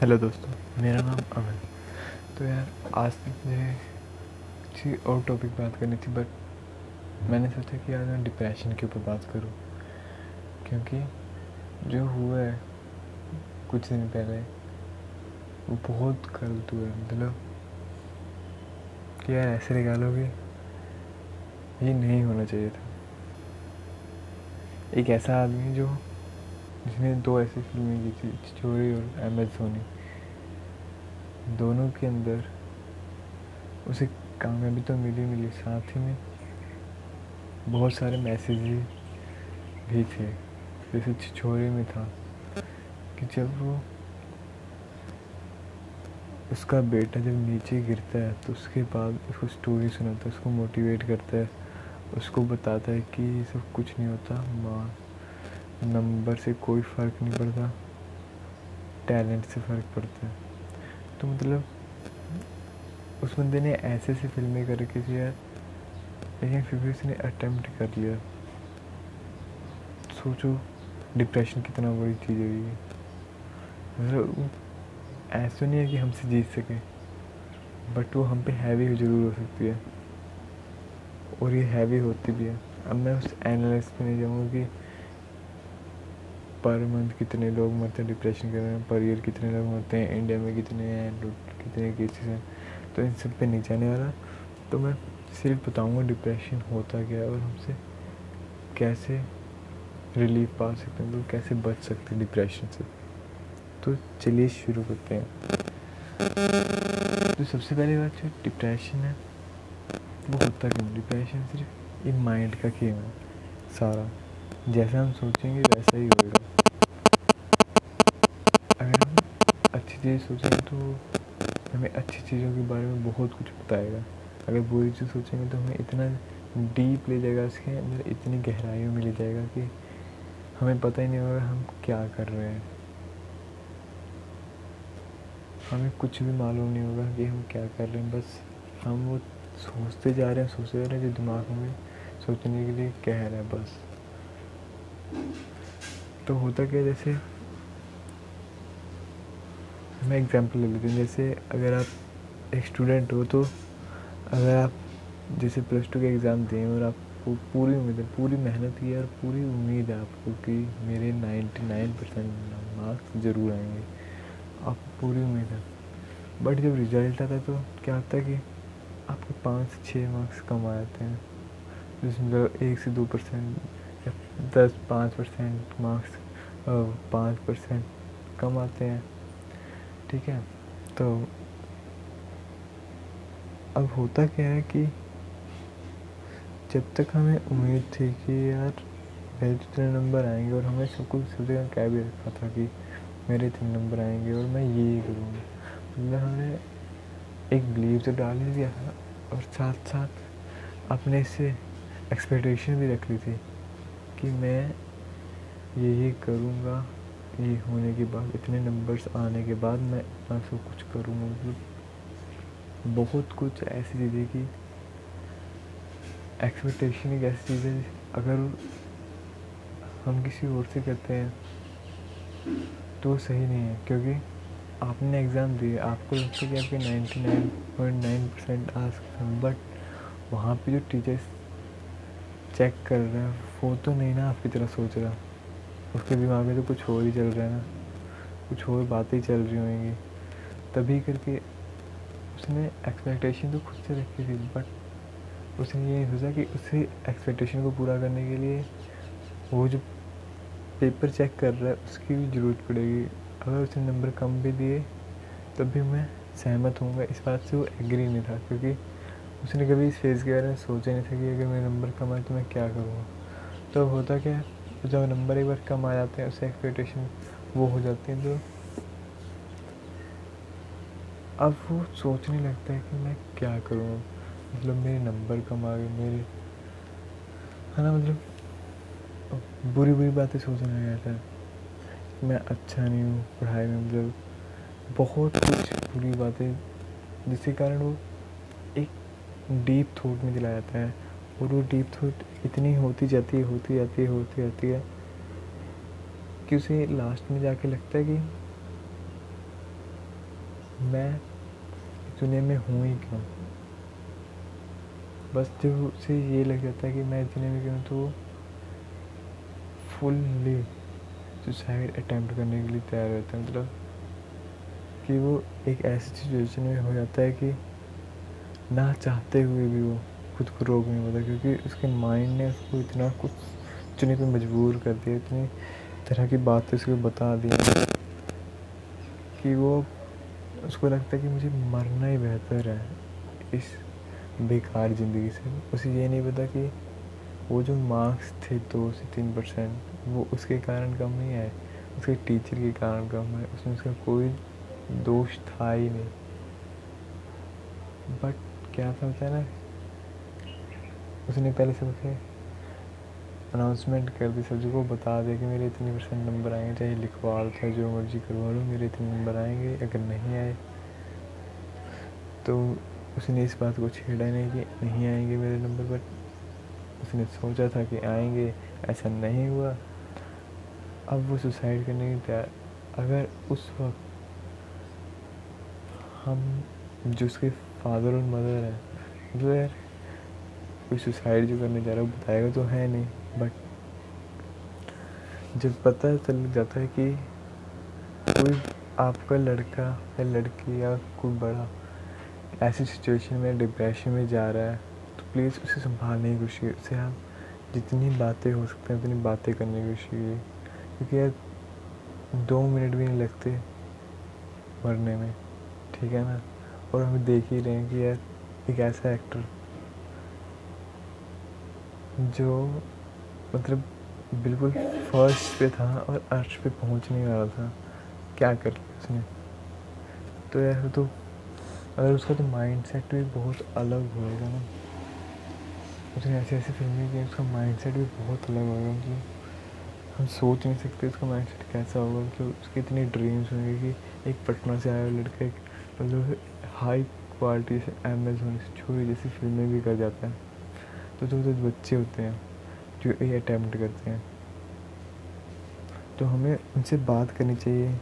Hello दोस्तों। मेरा नाम अमन। तो यार, आज तक मुझे किसी और टॉपिक बात करनी थी बट मैंने सोचा कि आज मैं डिप्रेशन के ऊपर बात करूँ, क्योंकि जो हुआ है, कुछ दिन पहले, वो बहुत गलत हुआ है। मतलब कि यार, ऐसे निकालोगे, ये नहीं होना चाहिए था। एक ऐसा आदमी जो जिसने दो ऐसी फ़िल्में की थी चोरी और एम एस धोनी दोनों के अंदर उसे कामयाबी तो मिली मिली, साथ ही में बहुत सारे मैसेज भी थे। जैसे छिछोरे में था कि जब वो उसका बेटा जब नीचे गिरता है तो उसके बाद उसको स्टोरी सुनाता है, उसको मोटिवेट करता है, उसको बताता है कि सब कुछ नहीं होता, माँ नंबर से कोई फ़र्क नहीं पड़ता। टैलेंट से फ़र्क पड़ता है। तो मतलब उस बंदे ने ऐसे ऐसे फ़िल्में कर रखी थी यार, लेकिन फिर भी उसने अटेम्प्ट कर लिया। सोचो डिप्रेशन कितना बड़ी चीज़ है मतलब ऐसा नहीं है कि हमसे जीत सके बट वो हम पे हैवी ज़रूर हो सकती है। और ये हैवी होती भी है। अब मैं उस एनालिस पे नहीं जाऊँगा कि पर मंथ कितने लोग मरते हैं डिप्रेशन के कारण पर ईयर कितने लोग मरते हैं इंडिया में कितने हैं कितने केसेस हैं तो इन सब पे नहीं जाने वाला। तो मैं सिर्फ़ बताऊँगा डिप्रेशन होता क्या है और हमसे कैसे रिलीफ पा सकते हैं तो कैसे बच सकते हैं डिप्रेशन से। तो चलिए शुरू करते हैं। तो सबसे पहली बात जो डिप्रेशन है, वो होता क्यों डिप्रेशन सिर्फ़ एक माइंड का खेल है सारा। जैसा हम सोचेंगे, वैसा ही होएगा अगर हम अच्छी चीज़ सोचेंगे तो हमें अच्छी चीज़ों के बारे में बहुत कुछ बताएगा। अगर बुरी चीज़ सोचेंगे तो हमें इतना डीप ले जाएगा इसके अंदर, इतनी गहराइयों में ले जाएगा कि हमें पता ही नहीं होगा हम क्या कर रहे हैं। हमें कुछ भी मालूम नहीं होगा कि हम क्या कर रहे हैं, बस हम वो सोचते जा रहे हैं, सोचते जा रहे हैं जो दिमाग में सोचने के लिए कह रहे हैं, बस। तो होता क्या जैसे मैं एग्जांपल ले लेती हूँ। जैसे अगर आप एक स्टूडेंट हो तो अगर आप जैसे प्लस टू के एग्ज़ाम दें और आपको पूरी उम्मीद है, पूरी मेहनत की है और पूरी उम्मीद है आपको कि मेरे नाइन्टी नाइन परसेंट मार्क्स ज़रूर आएँगे आपको पूरी उम्मीद है। बट जब रिज़ल्ट आता है तो क्या होता है कि आपके पाँच से छः मार्क्स कम आ जाते हैं। जिसमें एक से दो परसेंट या दस पाँच परसेंट मार्क्स पाँच परसेंट कम आते हैं। ठीक है? तो अब होता क्या है कि जब तक हमें उम्मीद थी कि यार मेरे इतने नंबर आएँगे और हमें सब कुछ जगह कह भी रखा था कि मेरे इतने नंबर आएँगे और मैं ये करूँगा। मतलब हमने एक बिलीव तो डाल ही दिया था और साथ साथ अपने से एक्सपेक्टेशन भी रख ली थी कि मैं ये ये करूँगा। ये होने के बाद, इतने नंबर्स आने के बाद मैं इतना सब कुछ करूँगा। मतलब बहुत कुछ ऐसी चीज़ें कि एक्सपेक्टेशन एक ऐसी चीज़ है, अगर हम किसी और से करते हैं तो सही नहीं है। क्योंकि आपने एग्ज़ाम दिए आपको लगता है कि आपके ninety nine point nine percent आ सकते हैं बट वहाँ पे जो टीचर्स चेक कर रहे हैं, वो तो नहीं ना आपकी तरह सोच रहा। उसके दिमाग में तो कुछ और ही चल रहा है ना। कुछ और बातें चल रही होंगी। तभी करके उसने एक्सपेक्टेशन तो खुद से रखी थी बट उसने ये सोचा कि उसे एक्सपेक्टेशन को पूरा करने के लिए वो जो पेपर चेक कर रहा है, उसकी भी ज़रूरत पड़ेगी। अगर उसने नंबर कम भी दिए तब भी मैं सहमत हूँगा इस बात से वो एग्री नहीं था, क्योंकि उसने कभी इस फ़ेज़ के बारे में सोचा नहीं था कि अगर मेरे नंबर कम आए तो मैं क्या करूँगा। तो होता क्या है जब नंबर एक बार कम आ जाते हैं उससे एक्सपेक्टेशन वो हो जाती है तो अब वो सोचने लगता है कि मैं क्या करूँ? मतलब मेरे नंबर कम आ गए, मेरे है ना मतलब बुरी बुरी बातें सोचने लग जाता है मैं अच्छा नहीं हूँ, पढ़ाई में मतलब बहुत कुछ बुरी बातें, जिसके कारण वो एक डीप थॉट में चला जाता है। और वो डीप थॉट इतनी होती जाती है, होती जाती है, होती जाती है कि उसे लास्ट में जाके लगता है कि मैं दुनिया में हूँ ही क्यों? बस जब उसे ये लग जाता है कि मैं दुनिया में क्यों तो फुल्ली सुसाइड अटैम्प्ट करने के लिए तैयार रहता है। मतलब कि वो एक ऐसी सिचुएशन में हो जाता है कि ना चाहते हुए भी वो खुद को रोक नहीं पाता क्योंकि उसके माइंड ने उसको इतना कुछ चुने पे मजबूर कर दिया, इतनी तरह की बातें उसको बता दी कि वो, उसको लगता है कि मुझे मरना ही बेहतर है इस बेकार ज़िंदगी से। उसे ये नहीं पता कि वो जो मार्क्स थे दो से तीन परसेंट वो उसके कारण कम नहीं है उसके टीचर के कारण कम है उसमें उसका कोई दोष था ही नहीं। बट क्या है ना? उसने पहले से उसे अनाउंसमेंट कर दी सब्ज़ी को, बता दिया कि मेरे इतने परसेंट नंबर आएँगे, चाहे लिखवा लो चाहे जो मर्ज़ी करवा लो, मेरे इतने नंबर आएँगे, अगर नहीं आए तो उसने इस बात को छेड़ा नहीं कि नहीं आएँगे मेरे नंबर पर उसने सोचा था कि आएँगे, ऐसा नहीं हुआ। अब वो सुसाइड करने की तैयार। अगर उस वक्त हम, जो उसके फादर और मदर हैं मतलब यार कोई सुसाइड जो करने जा रहा है, वो बताएगा तो है नहीं बट जब पता चल जाता है कि कोई आपका लड़का या लड़की या कोई बड़ा ऐसी सिचुएशन में डिप्रेशन में जा रहा है तो प्लीज़ उसे संभालने की कोशिश उसे आप जितनी बातें हो सकते हैं, उतनी बातें करने की कोशिश कीजिए क्योंकि यार, दो मिनट भी नहीं लगते मरने में, ठीक है ना? और हम देख ही रहे हैं कि यार, एक ऐसा एक्टर जो मतलब बिल्कुल फ़र्स्ट पे था और अर्श पे पहुँच नहीं रहा था। क्या कर लिया उसने? तो यार तो अगर उसका तो माइंड सेट भी बहुत अलग होएगा ना। उसने ऐसे ऐसे फ़िल्में की, उसका माइंड सेट भी बहुत अलग होगा। मतलब हम सोच नहीं सकते उसका माइंड सेट कैसा होगा मतलब उसके इतनी ड्रीम्स होंगे कि एक पटना से आया लड़का एक मतलब हाई क्वालिटी से अमेजोन से छोरी जैसी फ़िल्में भी कर जाता है। तो जो जो बच्चे होते हैं, जो ये अटैम्प्ट करते हैं। तो हमें उनसे बात करनी चाहिए,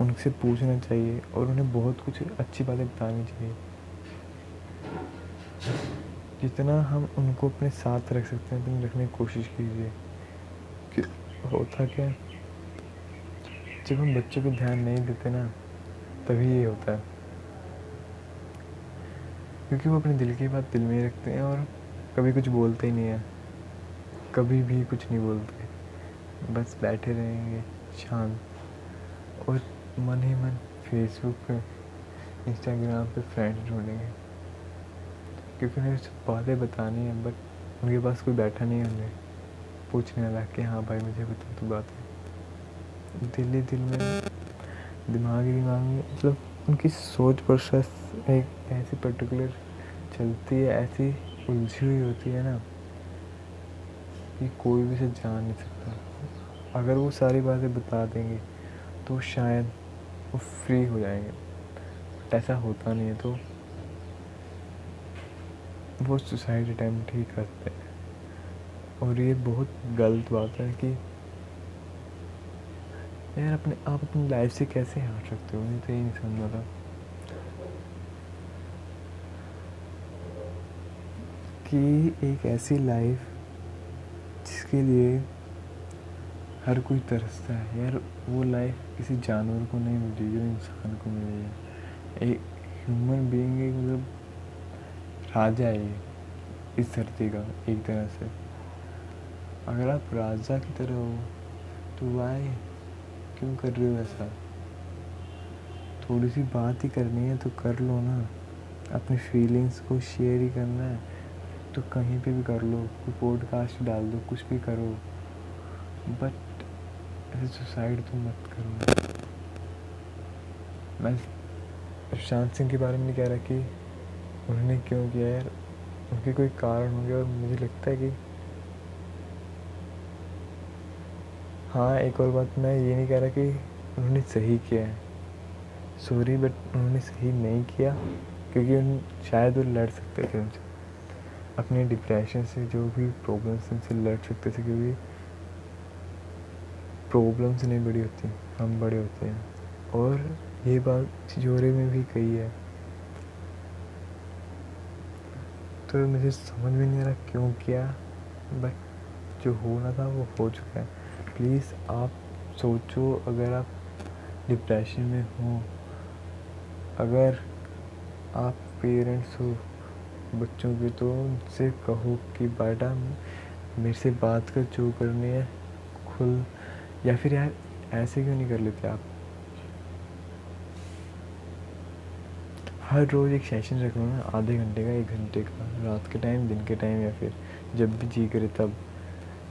उनसे पूछना चाहिए और उन्हें बहुत कुछ अच्छी बातें बतानी चाहिए। जितना हम उनको अपने साथ रख सकते हैं, उतनी रखने की कोशिश कीजिए। कि होता क्या जब हम बच्चों को ध्यान नहीं देते ना, तभी ये होता है। क्योंकि वो अपने दिल की बात दिल में ही रखते हैं और कभी कुछ बोलते ही नहीं है। कभी भी कुछ नहीं बोलते। बस बैठे रहेंगे, शांत। और मन ही मन फेसबुक पे इंस्टाग्राम पे फ्रेंड्स ढूंढेंगे। क्योंकि उन्हें बातें बतानी है बट उनके पास कोई बैठा नहीं है उन्हें। पूछने वाला कि हाँ भाई, मुझे बता तू बातें दिल ही दिल में, दिमाग ही दिमाग में मतलब उनकी सोच प्रोसेस एक ऐसी पर्टिकुलर चलती है, ऐसी उलझी हुई होती है ना, कि कोई भी से जान नहीं सकता। अगर वो सारी बातें बता देंगे तो शायद वो फ्री हो जाएँगे। ऐसा होता नहीं है तो वो सुसाइड अटैम्प्ट ही करते हैं। और ये बहुत गलत बात है कि यार अपने आप अपनी लाइफ से कैसे हार सकते हो? मुझे तो यही नहीं समझ आता कि एक ऐसी लाइफ जिसके लिए हर कोई तरसता है। यार, वो लाइफ किसी जानवर को नहीं मिली जो इंसान को मिली। है एक ह्यूमन बीइंग एक मतलब राजा है इस धरती का, एक तरह से। अगर आप राजा की तरह हो तो वाई क्यों कर रहे हो ऐसा? थोड़ी सी बात ही करनी है तो कर लो ना। अपनी फीलिंग्स को शेयर ही करना है। तो कहीं पे भी कर लो, कोई पॉडकास्ट डाल दो, कुछ भी करो। बट ऐसे सुसाइड तो मत करो। मैं सुशांत सिंह के बारे में नहीं कह रहा कि उन्होंने क्यों किया यार। उनके कोई कारण होंगे और मुझे लगता है कि हाँ एक और बात मैं ये नहीं कह रहा कि उन्होंने सही किया है। सॉरी बट उन्होंने सही नहीं किया, क्योंकि उन, शायद वो लड़ सकते थे उनसे। अपने डिप्रेशन से जो भी प्रॉब्लम्स उनसे लड़ सकते थे, क्योंकि प्रॉब्लम्स नहीं बड़ी होती, हम बड़े होते हैं। और ये बात छिजोरे में भी कही है। तो मुझे समझ में नहीं आ रहा क्यों किया बट जो होना था वो हो चुका है। प्लीज़ आप सोचो, अगर आप डिप्रेशन में हो, अगर आप पेरेंट्स हो बच्चों के तो उनसे कहो कि बेटा, मेरे से बात कर, जो करनी है, खुल। या फिर यार, ऐसे क्यों नहीं कर लेते आप? हर रोज़ एक सेशन रख लो ना, आधे घंटे का, एक घंटे का। रात के टाइम दिन के टाइम या फिर जब भी जी करे तब।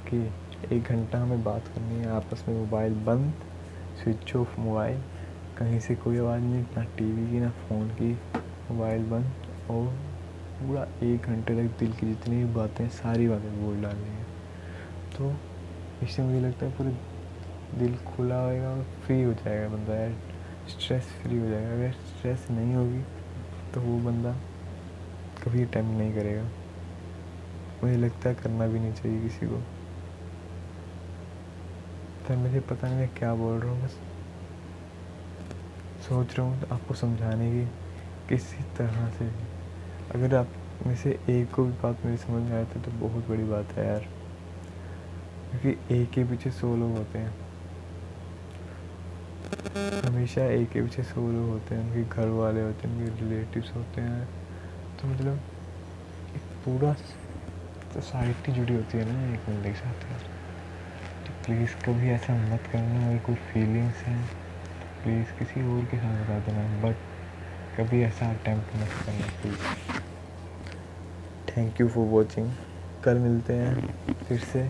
कि एक घंटा हमें बात करनी है, आपस में मोबाइल बंद स्विच ऑफ़ मोबाइल कहीं से कोई आवाज़ नहीं, ना टीवी की, ना फ़ोन की मोबाइल बंद। और पूरा एक घंटे तक दिल की जितनी भी बातें सारी बातें बोल डालनी है। तो इससे मुझे लगता है पूरे दिल खुला होएगा और फ्री हो जाएगा बंदा, यार। स्ट्रेस फ्री हो जाएगा। अगर स्ट्रेस नहीं होगी तो वो बंदा कभी अटैम्प्ट नहीं करेगा। मुझे लगता है करना भी नहीं चाहिए किसी को। तो मुझे पता नहीं मैं क्या बोल रहा हूँ, बस सोच रहा हूँ तो आपको समझाने की किसी तरह से। अगर आप में से एक को भी बात मेरी समझ में आए तो बहुत बड़ी बात है यार। क्योंकि एक के पीछे सौ लोग होते हैं। हमेशा एक के पीछे सौ लोग होते हैं, उनके घर वाले होते हैं, उनके रिलेटिव्स होते हैं। तो मतलब एक पूरा सोसाइटी जुड़ी होती है ना एक बंदे के साथ तो प्लीज़ कभी ऐसा मत करना, अगर कोई फीलिंग्स हैं तो प्लीज़ किसी और के साथ बता देना। बट कभी ऐसा अटैम्प्ट मत करना please thank you for watching कल मिलते हैं फिर से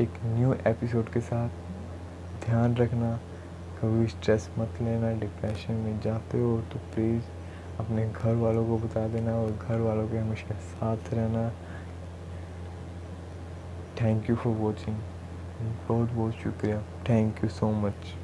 एक न्यू एपिसोड के साथ. ध्यान रखना, कभी स्ट्रेस मत लेना डिप्रेशन में जाते हो तो प्लीज़ अपने घर वालों को बता देना और घर वालों के हमेशा साथ रहना. थैंक यू फॉर वॉचिंग बहुत बहुत शुक्रिया थैंक यू सो मच